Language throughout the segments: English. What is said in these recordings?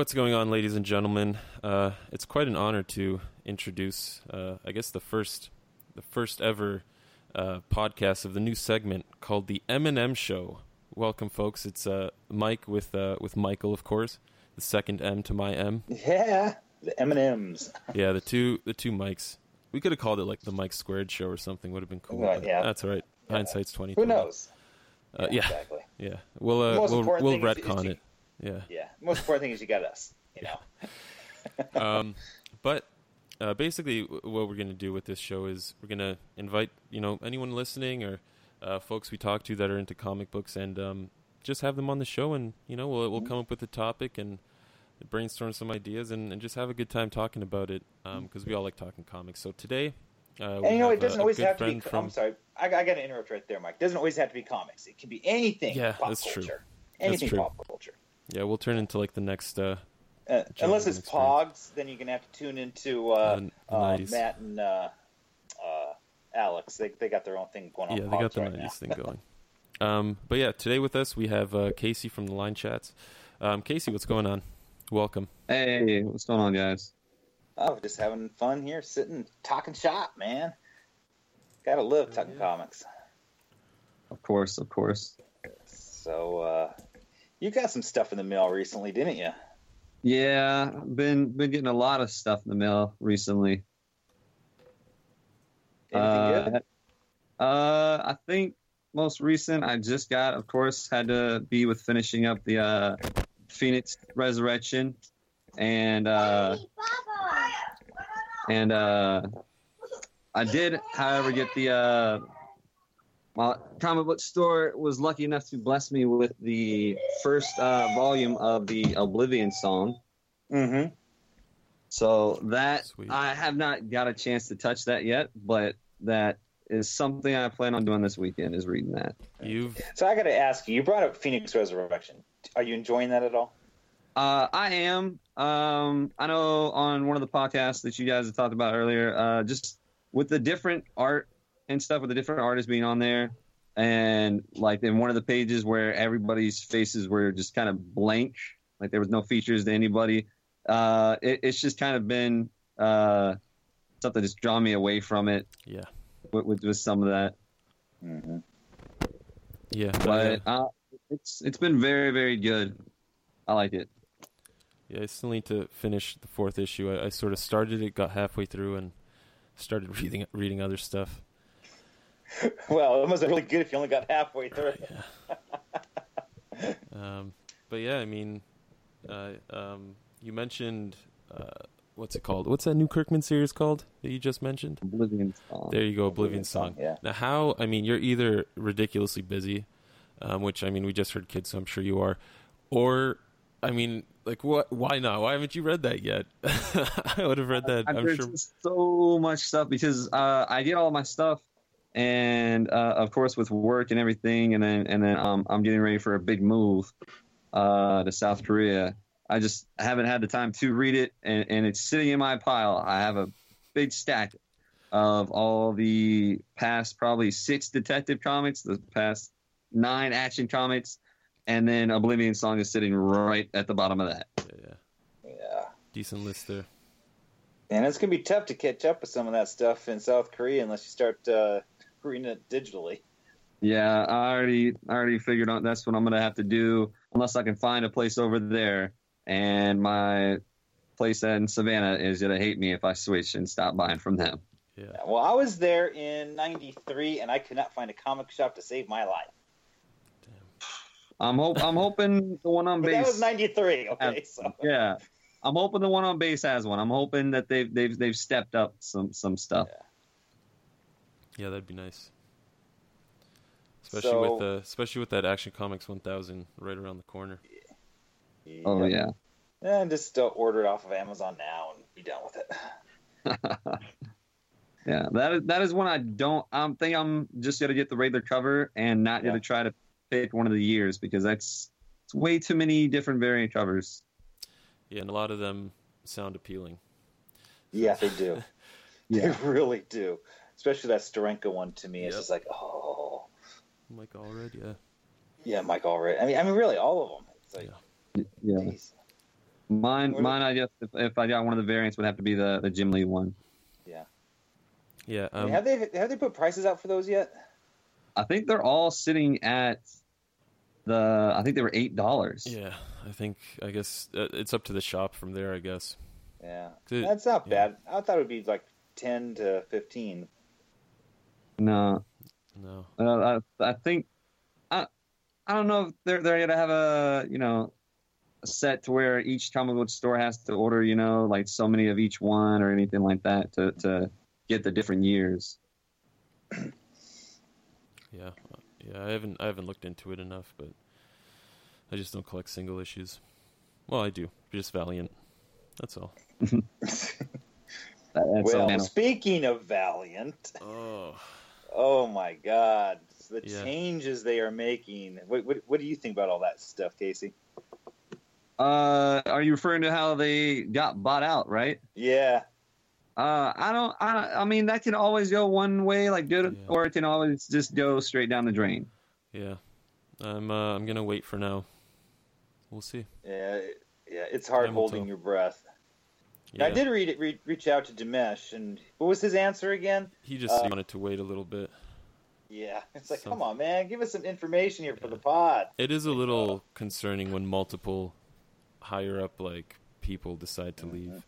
What's going on, ladies and gentlemen? Uh, it's quite an honor to introduce, uh, I guess, the first, the first ever uh, podcast of the new segment called the M&M Show. Welcome, folks. It's uh, Mike with uh, with Michael, of course. The second M to my M. Yeah, the M and M's. Yeah, the two the two mics. We could have called it like the Mike Squared Show or something. Would have been cool. Yeah. that's all right. Hindsight's twenty. Who knows? Uh, yeah, exactly. yeah. We'll uh, we'll we'll thing is- is retcon it. Yeah. Yeah. Most important thing is you got us. You know. um, but uh, basically, what we're going to do with this show is we're going to invite you know anyone listening or uh, folks we talk to that are into comic books, and um, just have them on the show, and you know we'll we'll come up with a topic and brainstorm some ideas, and, and just have a good time talking about it because we all like talking comics. So today, uh, And you know, it doesn't a, a always good have to be. from I'm sorry, I, I got to interrupt right there, Mike. It doesn't always have to be comics. It can be anything. Yeah, pop that's true. culture. Anything true. pop culture. Yeah, we'll turn into like the next. Uh, Uh, unless it's experience. Pogs, then you're gonna have to tune into uh, The uh, Matt and uh, uh, Alex. They they got their own thing going on. yeah, they got the right nineties thing going. Um, but yeah, today with us we have uh, Casey from the Line Chats. Um, Casey, what's going on? Welcome. Hey, what's going on, guys? Oh, just having fun here, sitting, talking shop, man. Gotta love talking comics. Of course, of course. So, uh, you got some stuff in the mail recently, didn't you? Yeah, been been getting a lot of stuff in the mail recently. Anything uh, good? Uh, I think most recent I just got, of course, had to be with finishing up the uh, Phoenix Resurrection, and uh, and uh, I did, however, get the uh, my comic book store was lucky enough to bless me with the first uh, volume of the Oblivion song. Mm-hmm. So that Sweet. I have not got a chance to touch that yet, but that is something I plan on doing this weekend. Is reading that. You've So I got to ask you. You brought up Phoenix Resurrection. Are you enjoying that at all? Uh, I am. Um, I know on one of the podcasts that you guys have talked about earlier, uh, just with the different art and stuff, with the different artists being on there, and like in one of the pages where everybody's faces were just kind of blank, like there was no features to anybody. Uh, it, it's just kind of been uh, something that's drawn me away from it yeah with, with, with some of that. Mm-hmm. yeah But uh, it's it's been very very good. I like it. Yeah, I still need to finish the fourth issue. I, I sort of started it, got halfway through, and started reading reading other stuff. Well, it must have been really good if you only got halfway through. Um, but yeah, I mean, uh, um, you mentioned uh, what's it called? What's that new Kirkman series called that you just mentioned? Oblivion song. There you go, Oblivion Song. Yeah. Now, how? I mean, you're either ridiculously busy, um, which I mean, we just heard kids, so I'm sure you are, or I mean, like, what? Why not? Why haven't you read that yet? I would have read that. I've I'm read sure. so much stuff because uh, I get all my stuff, and uh, of course with work and everything, and then and then um, I'm getting ready for a big move uh, to South Korea. I just haven't had the time to read it, and, and it's sitting in my pile. I have a big stack of all the past probably six detective comics, the past nine action comics, and then Oblivion Song is sitting right at the bottom of that. Yeah, yeah. Yeah. decent list there. And it's going to be tough to catch up with some of that stuff in South Korea unless you start uh, reading it digitally. Yeah, I already I already figured out that's what I'm gonna have to do unless I can find a place over there. And my place in Savannah is gonna hate me if I switch and stop buying from them. Yeah. Well, I was there in '93, and I could not find a comic shop to save my life. I'm hope I'm hoping the one on But that was base. '93. Okay, Yeah. so yeah, I'm hoping the one on base has one. I'm hoping that they've they've they've stepped up some some stuff. Yeah, that'd be nice. Especially So- with uh, especially with that Action Comics 1000 right around the corner. Oh yeah. And just uh, order it off of Amazon now and be done with it. Yeah, that is that is one I don't. I am think I'm just gonna get the regular cover and not Yeah. gonna try to pick one of the years because that's it's way too many different variant covers. Yeah, and a lot of them sound appealing. Yeah, they do. Yeah. They really do. Especially that Steranko one to me. It's Yep. just like, oh, I'm like, all right, yeah. yeah, Mike Allred. I mean, I mean, really, all of them. It's like, Yeah. Yeah, geez. Mine, What- mine. I guess if, if I got one of the variants, would have to be the the Jim Lee one. Yeah. I mean, Um, have they have they put prices out for those yet? I think they're all sitting at the. I think they were eight dollars. yeah. I think. I guess uh, it's up to the shop from there. I guess. Yeah, Good. that's not Yeah. bad. I thought it would be like ten to fifteen. No, No. uh, I, I think I I don't know if they're they're gonna have a you know a set to where each comic book store has to order you know like so many of each one or anything like that to to get the different years. Yeah. Yeah. I haven't. I haven't looked into it enough, but I just don't collect single issues. Well, I do. Just Valiant. That's all. That, that's well, all, speaking of Valiant, Oh. Oh my God, the Yeah. changes they are making. What, what what do you think about all that stuff, Casey? Uh, are you referring to how they got bought out, right? Yeah, Uh, I don't. I, don't- I mean, that can always go one way, like good, Yeah. or it can always just go straight down the drain. Yeah. I'm. Uh, I'm gonna wait for now. We'll see. yeah, yeah. It's hard Time holding tell. your breath. Yeah. I did read it. Re- reach out to Dinesh, and what was his answer again? He just uh, wanted to wait a little bit. Yeah, it's like, Some- come on, man, give us some information here for the pod. It is a little concerning when multiple higher up like people decide to leave.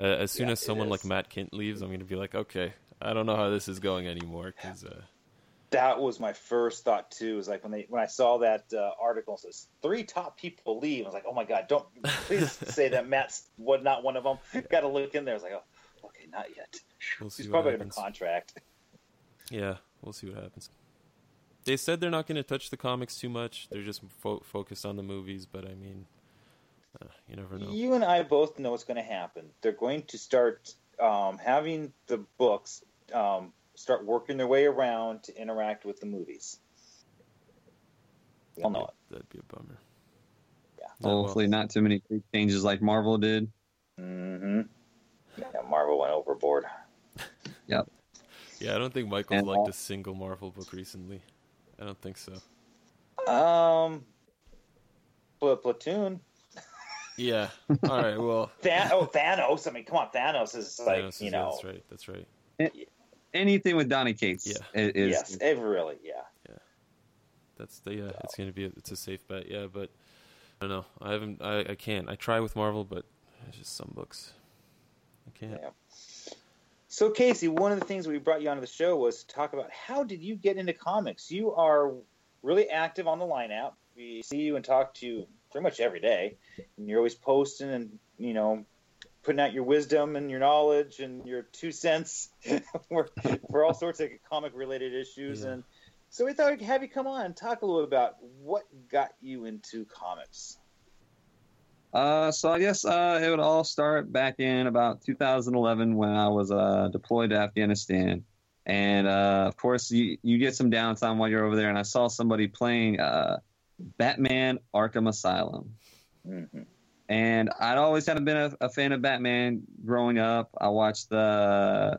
Uh, as soon Mm-hmm. Yeah, as someone like. Matt Kindt leaves, I'm going to be like, okay, I don't know how this is going anymore. Cause, uh, That was my first thought too. Was like when they when I saw that uh, article it says three top people leave. I was like, oh my god, don't please say that Matt's what not one of them. Got to look in there. I was like, oh, okay, not yet. we'll see He's probably under contract. Yeah, we'll see what happens. They said they're not going to touch the comics too much. They're just fo- focused on the movies. But I mean, uh, you never know. You and I both know what's going to happen. They're going to start um, having the books um, start working their way around to interact with the movies. We all know it. That'd be a bummer. Yeah. Well. Hopefully, not too many big changes like Marvel did. Mm-hmm. Yeah, Marvel went overboard. yep. Yeah, I don't think Michael's And liked all- a single Marvel book recently. I don't think so. Um, but Platoon. Yeah. All right. Well, Than- oh, Thanos. I mean, come on, Thanos is like, Thanos is- you yeah, know, that's right. That's right. Anything with Donny Cates, Yeah. i- is, yes, it really, yeah. Yeah. That's the yeah. It's gonna be a, it's a safe bet. Yeah, but I don't know. I haven't. I, I can't. I try with Marvel, but it's just some books. I can't. Yeah. So, Casey, one of the things we brought you onto the show was to talk about how did you get into comics? You are really active on the line app. We see you and talk to you pretty much every day, and you're always posting and you know putting out your wisdom and your knowledge and your two cents for, for all sorts of comic related issues. Yeah. And so we thought we'd have you come on and talk a little bit about what got you into comics. Uh, so I guess uh, it would all start back in about 2011 when I was uh, deployed to Afghanistan, and uh, of course you you get some downtime while you're over there, and I saw somebody playing uh, Batman Arkham Asylum, Mm-hmm. And I'd always of been a, a fan of Batman growing up. I watched the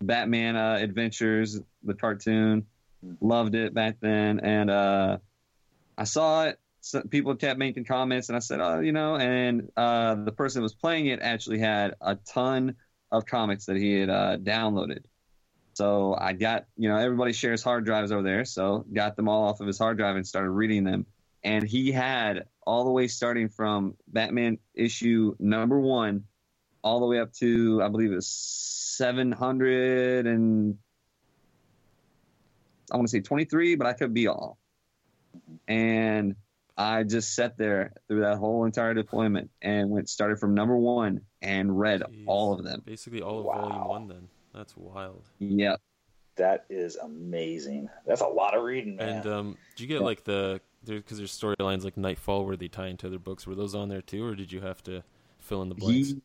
Batman uh, Adventures, the cartoon, loved it back then, and uh, I saw it people kept making comments and I said, oh, you know, and uh, the person that was playing it actually had a ton of comics that he had uh, downloaded. So I got, you know, everybody shares hard drives over there. So got them all off of his hard drive and started reading them. And he had all the way starting from Batman issue number one all the way up to, I believe it was 700 and I want to say 23, but I could be off. And I just sat there through that whole entire deployment and went started from number one and read Jeez. all of them. Basically, all of Wow. Volume One. Then that's wild. Yep. That is amazing. That's a lot of reading, man. And um, did you get Yeah. like the because there's storylines like Knightfall where they tie into other books? Were those on there too, or did you have to fill in the blanks? He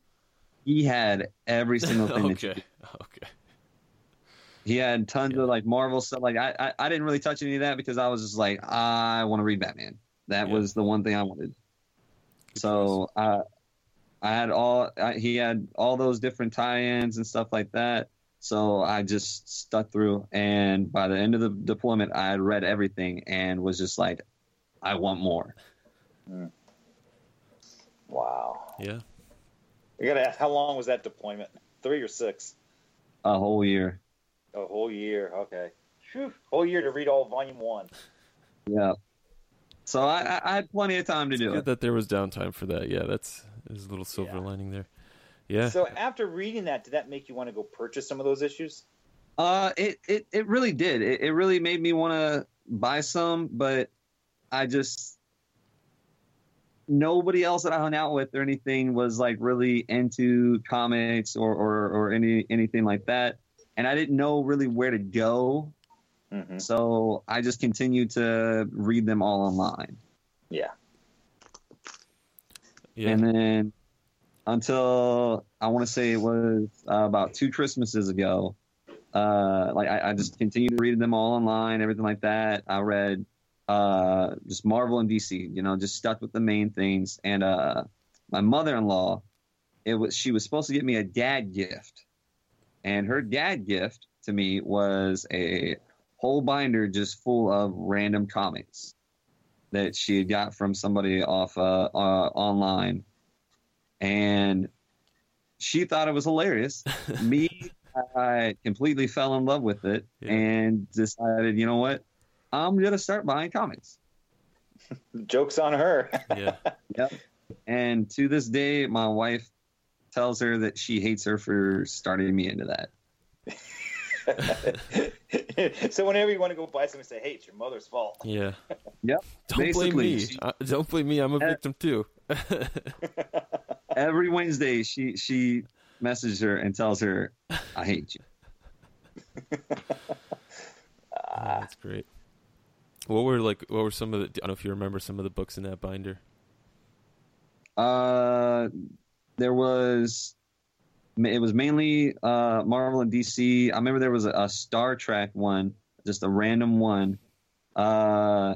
he had every single thing. okay. Okay. He had tons Yeah. of like Marvel stuff. Like I, I, I didn't really touch any of that because I was just like, I want to read Batman. That Yeah. was the one thing I wanted. Good So I, I had all. I, he had all those different tie-ins and stuff like that. So I just stuck through, and by the end of the deployment, I had read everything and was just like, I want more. Wow. Yeah. You gotta ask, how long was that deployment? Three or six? A whole year. A whole year. Okay. Whew. Whole year to read all volume one. Yeah. So I, I- I had plenty of time to do Good it. that there was downtime for that. Yeah, that's there's a little silver Yeah. lining there. Yeah. So after reading that, did that make you want to go purchase some of those issues? Uh, it, it, it really did. It, it really made me want to buy some, but I just nobody else that I hung out with or anything was like really into comics or or, or any anything like that, and I didn't know really where to go. Mm-hmm. So I just continued to read them all online. Yeah. yeah. And then until I want to say it was uh, about two Christmases ago, uh, like I, I just continued to read them all online, everything like that. I read uh, just Marvel and DC, you know, just stuck with the main things. And uh, my mother-in-law, it was she was supposed to get me a dad gift, and her dad gift to me was a whole binder just full of random comics that she had got from somebody off uh, uh, online, and she thought it was hilarious. Me, I completely fell in love with it Yeah. and decided, you know what, I'm gonna start buying comics. Joke's on her. yeah. Yep. And to this day, my wife tells her that she hates her for starting me into that. so whenever you want to go buy something, say, "Hey, it's your mother's fault." Yeah. Yep. Don't blame me. she- Uh, don't blame me. I'm a Uh, victim too. Every Wednesday, she she messages her and tells her, "I hate you." Oh, that's great. What were like? What were some of the? I don't know if you remember some of the books in that binder. Uh, there was. It was mainly uh, Marvel and DC. I remember there was a, a Star Trek one, just a random one. Uh,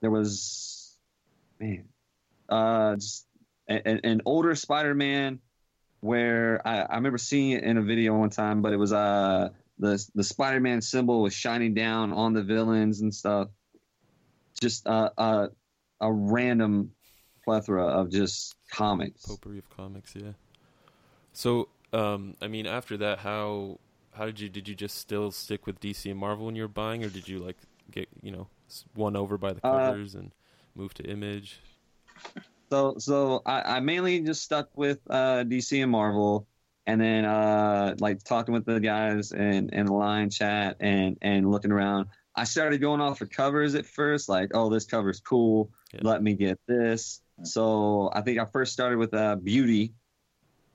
there was, man, uh, just a- a- an older Spider-Man where I, I remember seeing it in a video one time, but it was uh the the Spider-Man symbol was shining down on the villains and stuff. Just uh, uh, a random plethora of just comics. Potpourri of comics. Yeah. So, um, I mean, after that, how how did you did you just still stick with DC and Marvel when you were buying, or did you like get you know won over by the Uh, covers and move to Image? So so I, I mainly just stuck with uh, DC and Marvel, and then uh, like talking with the guys in in the line chat and and looking around. I started going off for covers at first, like oh this cover's cool, Yeah. let me get this. So I think I first started with uh, Beauty,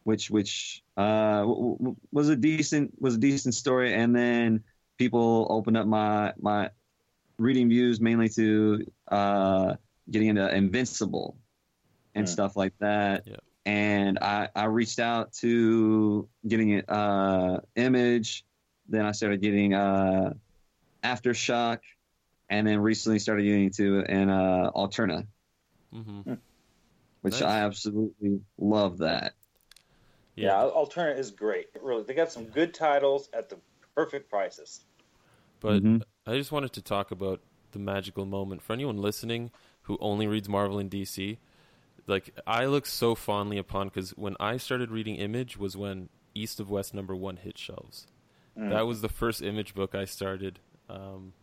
which which uh, w- w- was a decent was a decent story, and then people opened up my my reading views mainly to uh, getting into Invincible and Mm. stuff like that. Yeah. And I, I reached out to getting it uh, Image, then I started getting uh, Aftershock, and then recently started getting to an uh, Alterna, hmm which Nice. I absolutely love that. Yeah, Alterna is great. Really, they got some good titles at the perfect prices. But Mhm. I just wanted to talk about the magical moment for anyone listening who only reads Marvel and DC. Like I look so fondly upon because when I started reading Image was when East of West number one hit shelves. Mm. That was the first Image book I started. Um,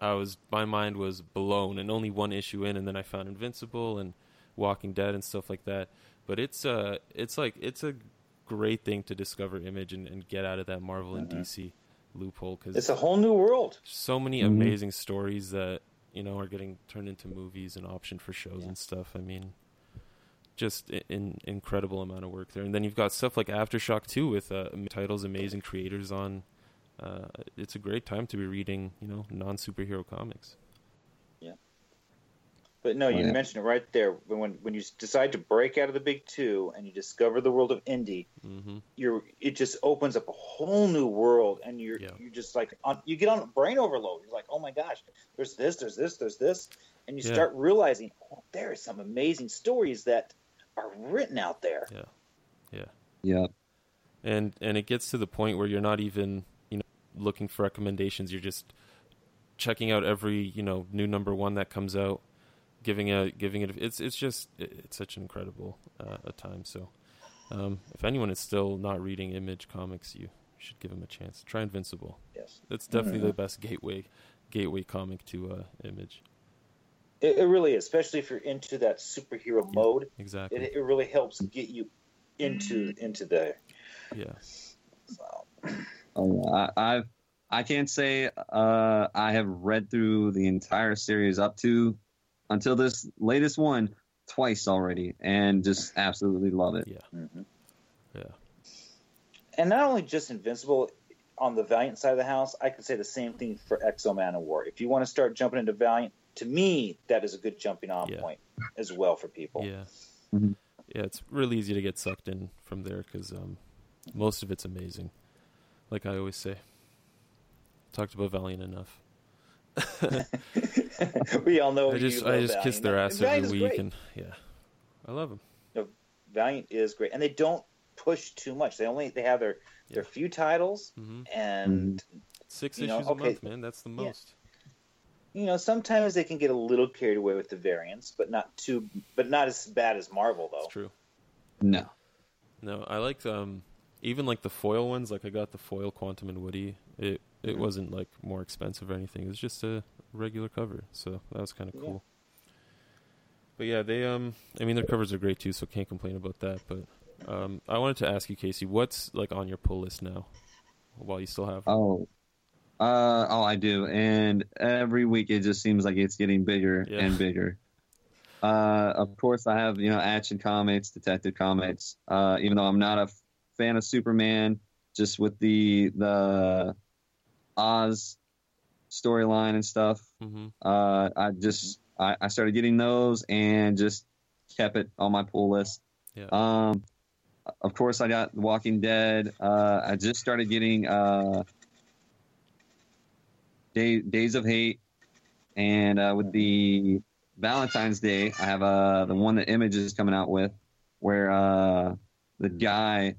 I was my mind was blown, and only one issue in, and then I found Invincible and Walking Dead and stuff like that. But it's uh it's like it's a great thing to discover Image and, and get out of that Marvel and Mhm. DC loophole because It's a whole new world. so many Mhm. amazing stories that you know are getting turned into movies and optioned for shows Yeah. and stuff. I mean, just an incredible amount of work there. And then you've got stuff like Aftershock too, with uh, titles, amazing creators on. Uh, it's a great time to be reading, you know, non superhero comics. Yeah, but no, Oh, you yeah. mentioned it right there. When when when you decide to break out of the big two and you discover the world of indie, mm-hmm. you're it just opens up a whole new world, and you're Yeah. you just like on, you get on brain overload. You're like, oh my gosh, there's this, there's this, there's this, and you Yeah. start realizing oh, there are some amazing stories that are written out there. Yeah. Yeah. Yeah. And and it gets to the point where you're not even you know looking for recommendations. You're just checking out every you know new number one that comes out. giving a giving it it's it's just it's such an incredible uh, a time. So um, if anyone is still not reading Image comics, you should give them a chance. Try Invincible. Yes, It's definitely Mhm. the best gateway gateway comic to uh, Image. It, it really is, especially if you're into that superhero Yeah. mode. Exactly. It, it really helps get you into into the. yeah. So. Oh. I, I've I can't say uh, I have read through the entire series up to until this latest one twice already, and just absolutely love it. Yeah. Mhm. Yeah. And not only just Invincible on the Valiant side of the house, I could say the same thing for X-O Manowar. If you want to start jumping into Valiant, to me, that is a good jumping on Yeah. point as well for people. Yeah. Mhm. Yeah, it's really easy to get sucked in from there because um, most of it's amazing. Like I always say, talked about Valiant enough. we all know I just love I just Valiant. kiss their ass Valiant every is week, great. and yeah, I love them. Valiant is great, and they don't push too much. They only they have their their few titles, hmm and Six You know, issues a month, man. That's the Yeah. Most. you know sometimes they can get a little carried away with the variants, but not too, but not as bad as Marvel though. It's true. No, No, I liked um even like the foil ones. Like I got the foil Quantum and Woody. It it Mhm. wasn't like more expensive or anything. It was just a regular cover, so that was kind of Yeah. cool. But yeah, they um I mean their covers are great too, so can't complain about that. But um I wanted to ask you, Casey, what's like on your pull list now? While you still have oh, uh, oh, I do, and every week it just seems like it's getting bigger Yeah. and bigger. Uh, of course, I have you know Action Comics, Detective Comics. Uh, even though I'm not a f- fan of Superman, just with the the Oz storyline and stuff, hmm uh, I just I, I started getting those and just kept it on my pull list. Yeah. Um, of course, I got Walking Dead. Uh, I just started getting uh, Day, Days of Hate, and uh, with the Valentine's Day, I have uh, the one that Image is coming out with, where uh, the guy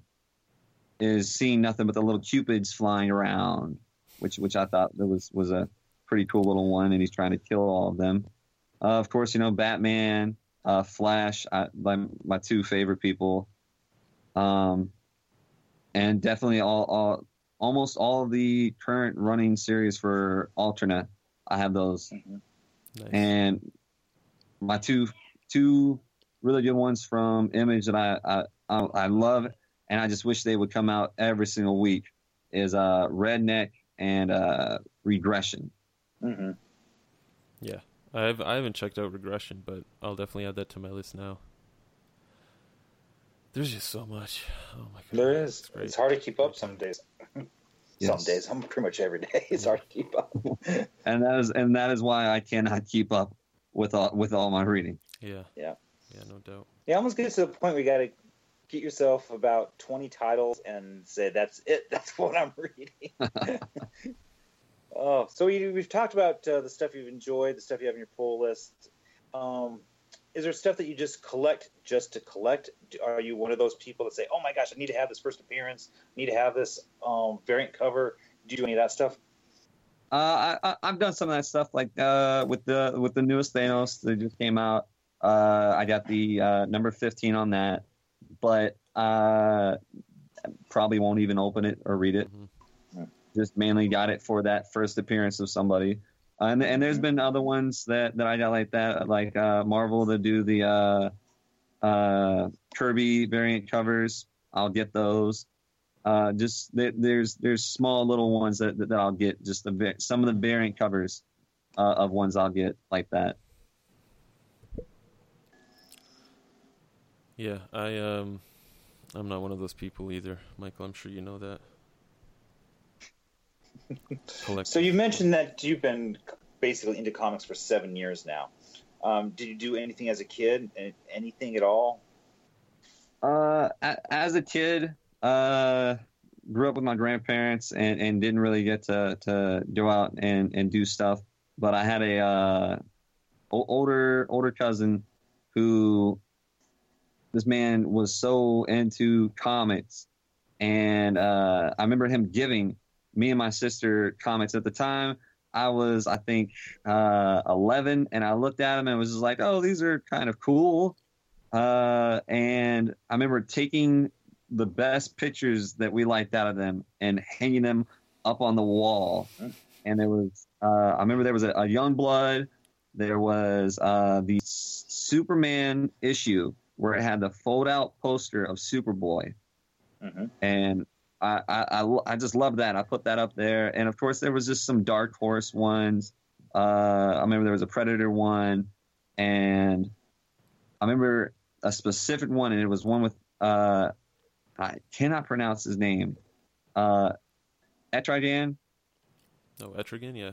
is seeing nothing but the little cupids flying around, which which I thought that was was a pretty cool little one, and he's trying to kill all of them. Uh, of course, you know Batman, uh, Flash, I, my my two favorite people, um, and definitely all, all almost all of the current running series for Alterna. I have those, Mhm. Nice. and my two two really good ones from Image that I I, I, I love, and I just wish they would come out every single week. Is uh, Redneck and uh, Regression. hmm yeah, I have I haven't checked out Regression, but I'll definitely add that to my list now. There's just so much. Oh my god, There is. It's. It's hard to keep up some days. Some days, I'm pretty much every day. It's hard to keep up. and that is and that is why I cannot keep up with all with all my reading. Yeah. Yeah. Yeah, no doubt. Yeah, almost get to the point where you got to get yourself about 20 titles and say, that's it. That's what I'm reading. oh, so you, we've talked about uh, the stuff you've enjoyed, the stuff you have in your pull list. Um, is there stuff that you just collect just to collect? Are you one of those people that say, oh my gosh, I need to have this first appearance, I need to have this um, variant cover? Do you do any of that stuff? Uh, I, I I've done some of that stuff like uh, with the with the newest Thanos that just came out. Uh, I got the uh, number fifteen on that, but uh, probably won't even open it or read it. Mhm. Just mainly got it for that first appearance of somebody. And and there's been other ones that, that I got like that, like uh, Marvel to do the uh, uh, Kirby variant covers. I'll get those. Uh, just there, there's there's small little ones that, that, I'll get. Just the some of the variant covers uh, of ones I'll get like that. Yeah, I um, I'm not one of those people either, Michael. I'm sure you know that. Collect- So you mentioned that you've been basically into comics for seven years now. Um, did you do anything as a kid? Anything at all? Uh, as a kid, uh, grew up with my grandparents and, and didn't really get to, to go out and, and do stuff. But I had a uh, older older cousin who this man was so into comics, and uh, I remember him giving me and my sister comics at the time. I was, I think, uh, 11, and I looked at them and was just like, "Oh, these are kind of cool." Uh, and I remember taking the best pictures that we liked out of them and hanging them up on the wall. And there was, uh, I remember there was a, a Youngblood. There was uh, the Superman issue where it had the fold out poster of Superboy, Mhm. and I, I, I, just love that. I put that up there, and of course there was just some Dark Horse ones. Uh, I remember there was a Predator one, and I remember a specific one, and it was one with uh, I cannot pronounce his name. Uh, Etrigan. No, Etrigan, yeah.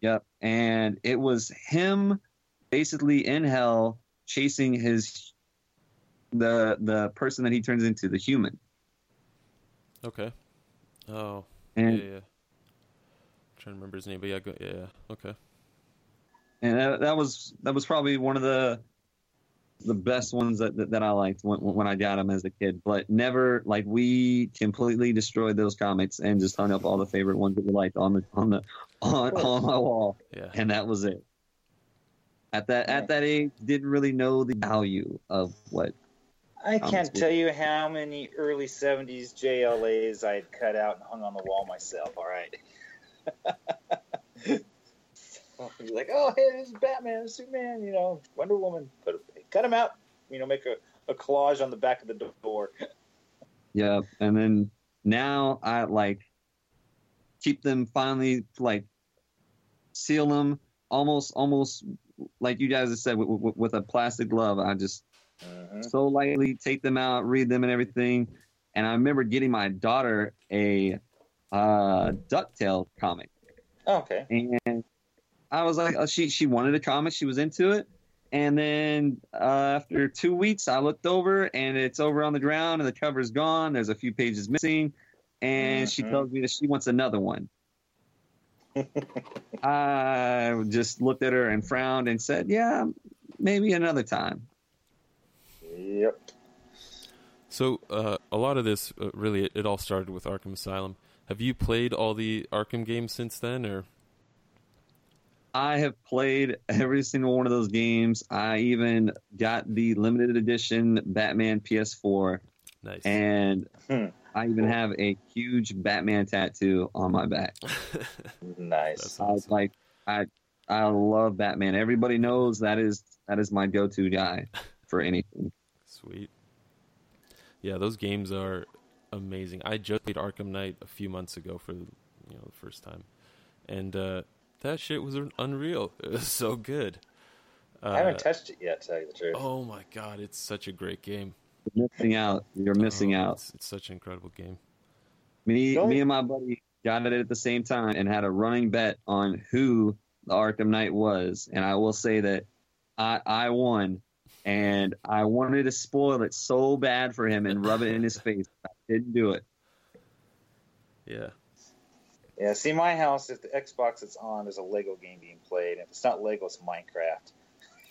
Yep. And it was him basically in hell chasing his the the person that he turns into, the human. Okay. Oh, And yeah, yeah. trying to remember his name, but yeah, go, yeah, yeah. Okay. and that, that was that was probably one of the the best ones that that, that I liked when, when I got them as a kid. But never like we completely destroyed those comics and just hung up all the favorite ones that we liked on the on the on, on my wall, Yeah. and that was it. At that at that age, didn't really know the value of what I Um, can't it's- tell you how many early 70s JLAs I had cut out and hung on the wall myself, all right? You're like, oh, hey, this is Batman, Superman, you know, Wonder Woman. Put, cut them out, you know, make a, a collage on the back of the door. Yeah, and then now I like keep them finally like seal them almost almost like you guys have said with, with, with a plastic glove. I just Mhm. so lightly take them out, read them, and everything. And I remember getting my daughter a uh, Ducktail comic, Okay. and I was like, oh, she she wanted a comic, she was into it. And then uh, after two weeks, I looked over and it's over on the ground and the cover's gone. There's a few pages missing, and she Mhm. tells me that she wants another one. I just looked at her and frowned and said, "Yeah, maybe another time." Yep. So uh, a lot of this uh, really it, it all started with Arkham Asylum. Have you played all the Arkham games since then, or I have played every single one of those games. I even got the limited edition Batman PS4, nice? and Hmm. I even have a huge Batman tattoo on my back. Nice. That's I was like, I I love Batman. Everybody knows that is that is my go-to guy for anything. Sweet. Yeah, those games are amazing. I just played Arkham Knight a few months ago for you know the first time, and uh, that shit was unreal. It was so good. Uh, I haven't touched it yet, to tell you the truth. oh my god, it's such a great game. You're missing out. You're missing Oh, out. It's, it's such an incredible game. Me, Don't- me and my buddy got it at the same time and had a running bet on who the Arkham Knight was. And I will say that I, I won, and I wanted to spoil it so bad for him and rub it in his face. I didn't do it. Yeah. Yeah, see, my house, if the Xbox it's on, there's a Lego game being played. If it's not Lego, it's Minecraft.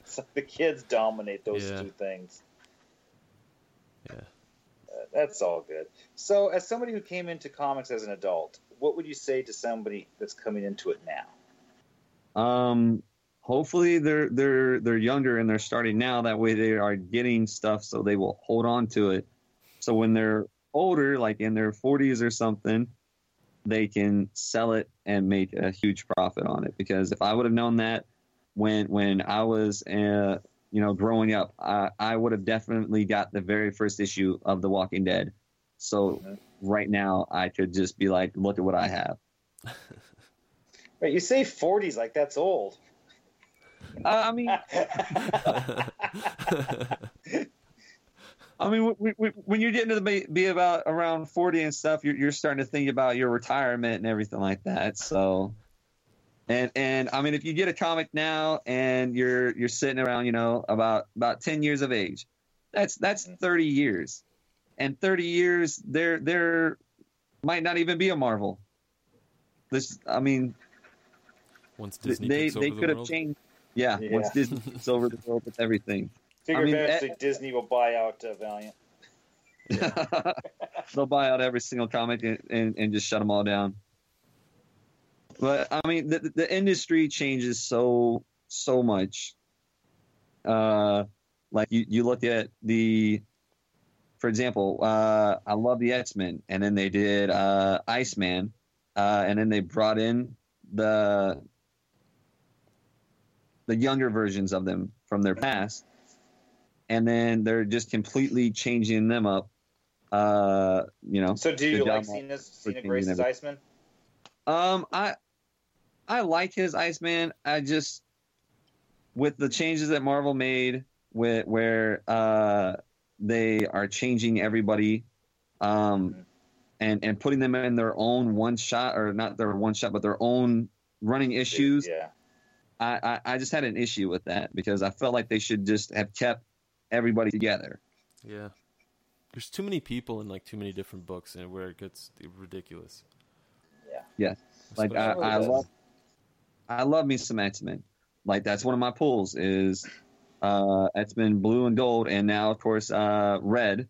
So the kids dominate those Yeah. two things. Yeah. Uh, that's all good. So, as somebody who came into comics as an adult, what would you say to somebody that's coming into it now? Um, hopefully they're they're they're younger and they're starting now. That way they are getting stuff, so they will hold on to it. So when they're older, like in their 40s or something, they can sell it and make a huge profit on it. Because if I would have known that when when I was uh, you know growing up, I, I would have definitely got the very first issue of The Walking Dead. So Mhm. right now I could just be like, look at what I have. Wait, you say 40s like that's old. Uh, I mean. I mean, w- w- when you're getting to the be, be about around 40 and stuff, you're, you're starting to think about your retirement and everything like that. So, and and I mean, if you get a comic now and you're you're sitting around, you know, about about 10 years of age, that's that's 30 years, and 30 years there there might not even be a Marvel. This, I mean, Once Disney they they the could have changed. Yeah, Yeah. once Disney takes over the world with everything. Figure I mean, eventually Disney will buy out uh, Valiant. They'll buy out every single comic and, and, and just shut them all down. but I mean, the the industry changes so so much. Uh, like you you look at the, for example, uh, I love the X Men, and then they did uh, Iceman, uh, and then they brought in the the younger versions of them from their past, and then they're just completely changing them up. Uh, you know. So, do you like job, Sina, Grace's. Iceman? Um, I I like his Iceman. I just with the changes that Marvel made, with where uh they are changing everybody, um, and and putting them in their own one shot or not their one shot, but their own running issues. Yeah. I, I I just had an issue with that because I felt like they should just have kept everybody together. Yeah. There's too many people in like too many different books, and where it gets ridiculous. Yeah. Yeah. Like I, Especially- I does. love, I love me some X Men. Like that's one of my pulls is uh, X Men Blue and Gold, and now of course uh, Red.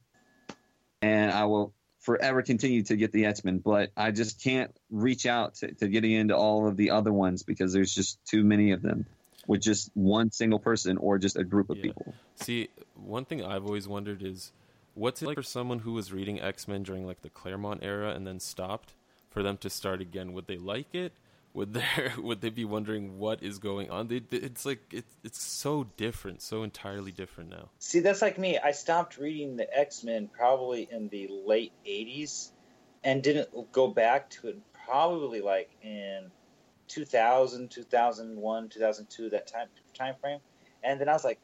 And I will forever continue to get the X Men, but I just can't reach out to, to getting into all of the other ones because there's just too many of them with just one single person or just a group of Yeah. people. See, one thing I've always wondered is what's it like for someone who was reading X Men during like the Claremont era and then stopped for them to start again? Would they like it? Would they would they be wondering what is going on? They, it's like it's it's so different, so entirely different now. See, that's like me. I stopped reading the X Men probably in the late '80s, and didn't go back to it probably like in 2000, 2001, 2002, that time time frame. And then I was like,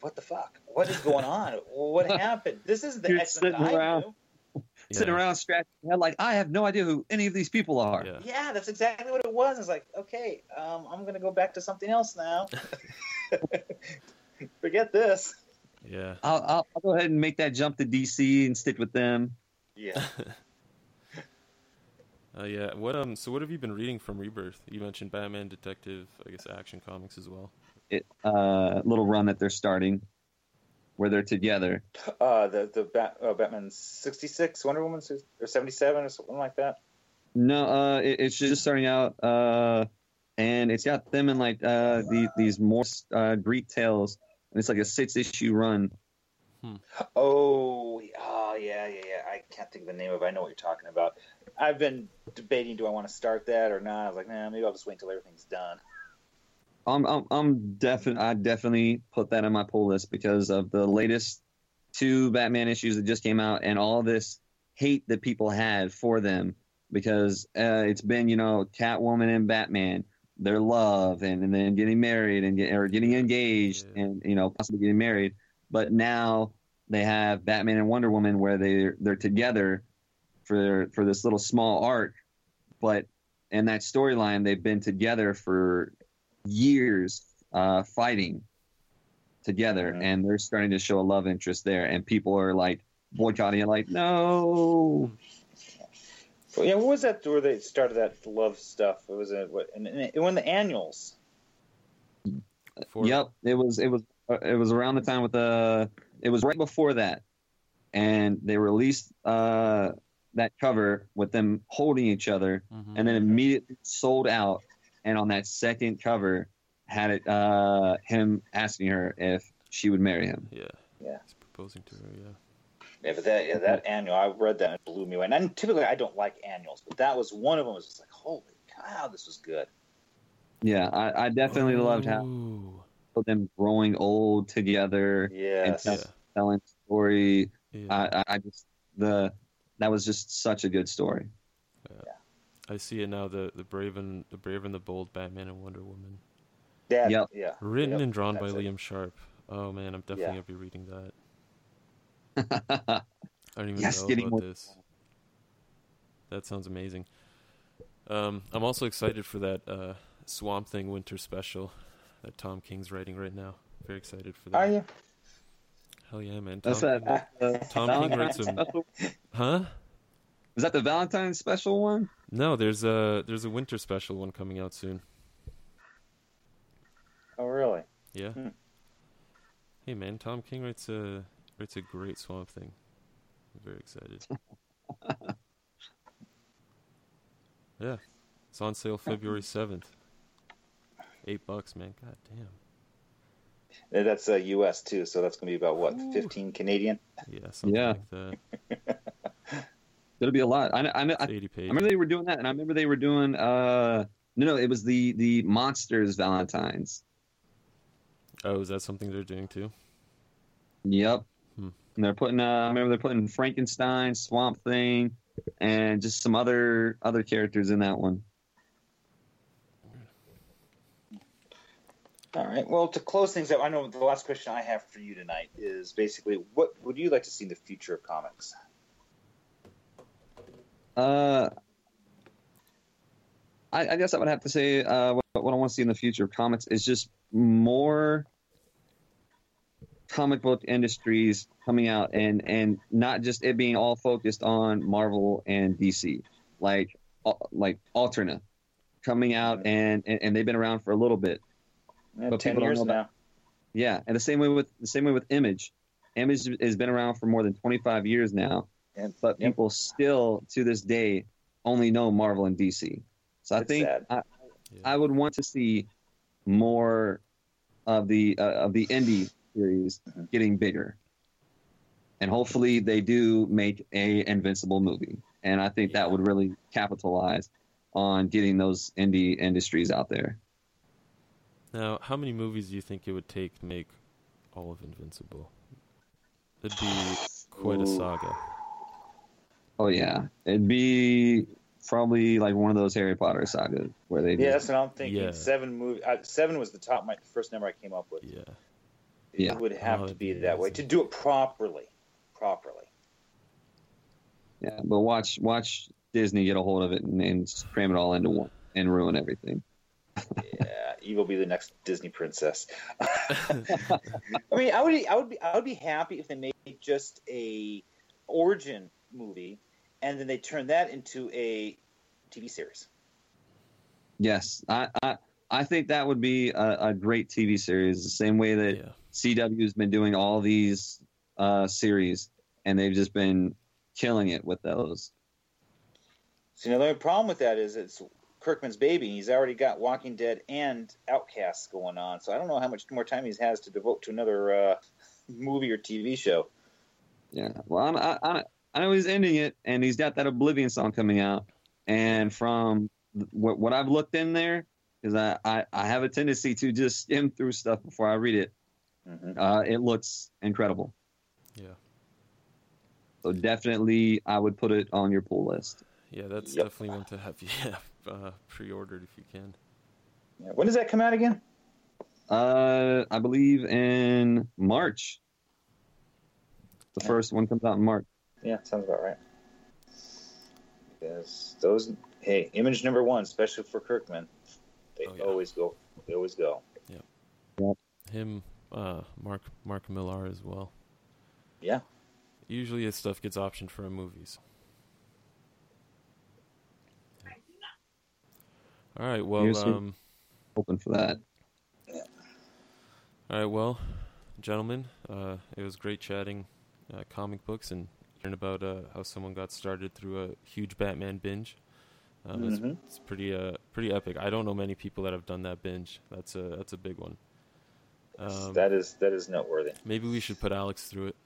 "What the fuck? What is going on? what happened? This is the X Men sitting I around. Knew." Sitting around scratching your head like I have no idea who any of these people are. Yeah. Yeah, that's exactly what it was. It's like, okay, um, I'm gonna go back to something else now. Forget this. Yeah. I'll, I'll, I'll go ahead and make that jump to DC and stick with them. Yeah. Uh, yeah. What um? So what have you been reading from Rebirth? You mentioned Batman, Detective, I guess Action Comics as well. it, uh, little run that they're starting, where they're together. Uh, the the Bat, uh, Batman 66, Wonder Woman or 77 or something like that. No, uh, it, it's just starting out, uh, and it's got them in like uh, the, these more uh, Greek tales, and it's like a six issue run. Oh, oh yeah, yeah, yeah. I can't think of the name of it. I know what you're talking about. I've been debating do I want to start that or not. I was like, nah, maybe I'll just wait until everything's done. I'm I'm, I'm definitely I definitely put that on my pull list because of the latest two Batman issues that just came out and all this hate that people had for them because uh, it's been you know Catwoman and Batman their love and, and then getting married and get, or getting engaged Yeah. and you know possibly getting married but now they have Batman and Wonder Woman where they they're together for for this little small arc but in that storyline they've been together for years uh, fighting together, Mhm. and they're starting to show a love interest there, and people are like boycotting it, like no. Yeah, what was that where they started that love stuff? It was a what? And, and it won the annuals. For, Yep, it was it was uh, it was around the time with the it was right before that, and they released uh, that cover with them holding each other, Mhm. and then immediately sold out. And on that second cover, had it uh, him asking her if she would marry him. Yeah. Yeah. He's proposing to her. Yeah. Yeah, but that yeah, that annual, I read that and it blew me away. And typically, I don't like annuals, but that was one of them. Was just like, holy cow, this was good. Yeah, I, I definitely loved how them growing old together Yes. and tell- telling story. Yeah. I, I- I just the that was just such a good story. I see it now. The the brave and the brave and the bold Batman and Wonder Woman, Yeah, Yep. Yeah. written Yep, and drawn by it. Liam Sharp. Oh man, I'm definitely Yeah. gonna be reading that. I don't even Yes, know about more- this. That sounds amazing. Um, I'm also excited for that uh, Swamp Thing winter special that Tom King's writing right now. Very excited for that. Are you? Hell yeah, man. Tom That's that. Uh, Tom King Valentine's writes some- special. Huh? Is that the Valentine's special one? No, there's a there's a winter special one coming out soon. Oh, really? Yeah. Hmm. Hey man, Tom King writes a writes a great Swamp Thing. I'm very excited. yeah. It's on sale February seventh. Eight bucks, man. God damn. Uh, That's uh, U.S. too, so that's going to be about what, Ooh. 15 Canadian? Yeah, something Yeah. like that. It'll be a lot. I, I, I, It's I eighty pages. remember they were doing that, and I remember they were doing. Uh, no, no, it was the the monsters Valentines. Oh, is that something they're doing too? Yep. Hmm. And they're putting. Uh, I remember they're putting Frankenstein, Swamp Thing, and just some other other characters in that one. All right. Well, to close things up, I know the last question I have for you tonight is basically what would you like to see in the future of comics? Uh, I, I guess I would have to say uh, what, what I want to see in the future of comics is just more comic book industries coming out and and not just it being all focused on Marvel and DC, like al- like Alterna coming out and, and and they've been around for a little bit. Yeah, But Ten people don't years know now. Yeah, and the same way with the same way with Image. Image has been around for more than 25 years now, Yeah, but yep. people still to this day only know Marvel and DC. So I It's think. I, Yeah. I would want to see more of the uh, of the indie series Mhm. getting bigger, and hopefully they do make a Invincible movie. And I think Yeah. that would really capitalize on getting those indie industries out there. Now, how many movies do you think it would take to make all of Invincible? It'd be quite a saga. Oh yeah, it'd be probably like one of those Harry Potter sagas where they Yeah, just that's what I'm thinking. Yeah. Seven movie. Uh, seven was the top. My first number I came up with. Yeah. Yeah. It would have Oh, to be be that way to do it properly. Properly. yeah. But watch watch Disney get a hold of it and, and cram it all into one and ruin everything. yeah, Eve will be the next Disney princess. I mean, I would, I would be, I would be happy if they made just a origin movie, and then they turn that into a TV series. Yes, I I, I think that would be a, a great TV series. The same way that yeah. CW has been doing all these uh, series, and they've just been killing it with those. So, you know, the only problem with that is it's Kirkman's baby. He's already got Walking Dead and Outcasts going on. So I don't know how much more time he has to devote to another uh, movie or TV show. Yeah. Well, I, I, I know he's ending it, and he's got that Oblivion song coming out. And from what, what I've looked in there, because I, I, I have a tendency to just skim through stuff before I read it, hmm uh, it looks incredible. Yeah. So definitely, I would put it on your pull list. Yeah, that's Yep. definitely one to have yeah, uh, pre-ordered if you can. Yeah. When does that come out again? Uh, I believe in March. The first one comes out in March. Yeah, sounds about right. Because those, hey, image number one, especially for Kirkman, they Oh, yeah. always go. They always go. Yeah. Yep. Him, uh, Mark Mark Millar as well. Yeah. Usually his stuff gets optioned for movies. All right, well, Here's your- um, Hoping for that. all right, well, gentlemen, uh, it was great chatting uh, comic books and hearing about uh, how someone got started through a huge Batman binge. Um, it's, Mhm. it's pretty uh pretty epic. I don't know many people that have done that binge. That's a that's a big one. Um, that is that is noteworthy. maybe we should put Alex through it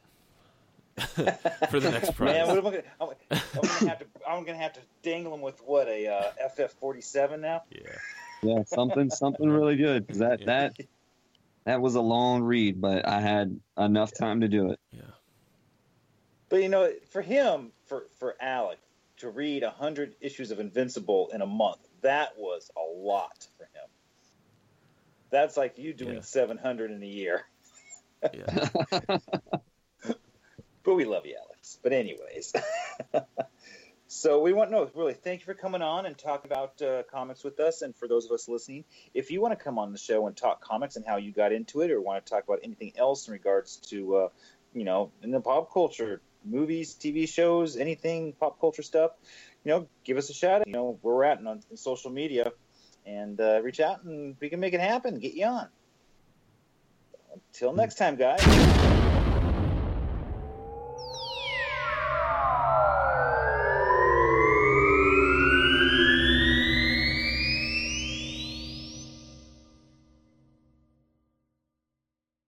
for the next prize. Man, what am I gonna? I'm, I'm gonna have to. I'm gonna have to dangle him with what a uh, FF47 now. yeah, Yeah, something something really good. 'cause that Yeah. that that was a long read, but I had enough time to do it. yeah, But you know, for him, for for Alec, to read hundred issues of Invincible in a month, that was a lot for him. That's like you doing Yeah. 700 in a year. yeah. But we love you, Alex. But anyways, so we want to no really. Thank you for coming on and talk about uh, comics with us. And for those of us listening, if you want to come on the show and talk comics and how you got into it, or want to talk about anything else in regards to, uh, you know, in the pop culture, movies, TV shows, anything pop culture stuff, you know, give us a shout. Out. You know, where we're at on, social media, and uh, reach out and we can make it happen. Get you on. Until next time, guys.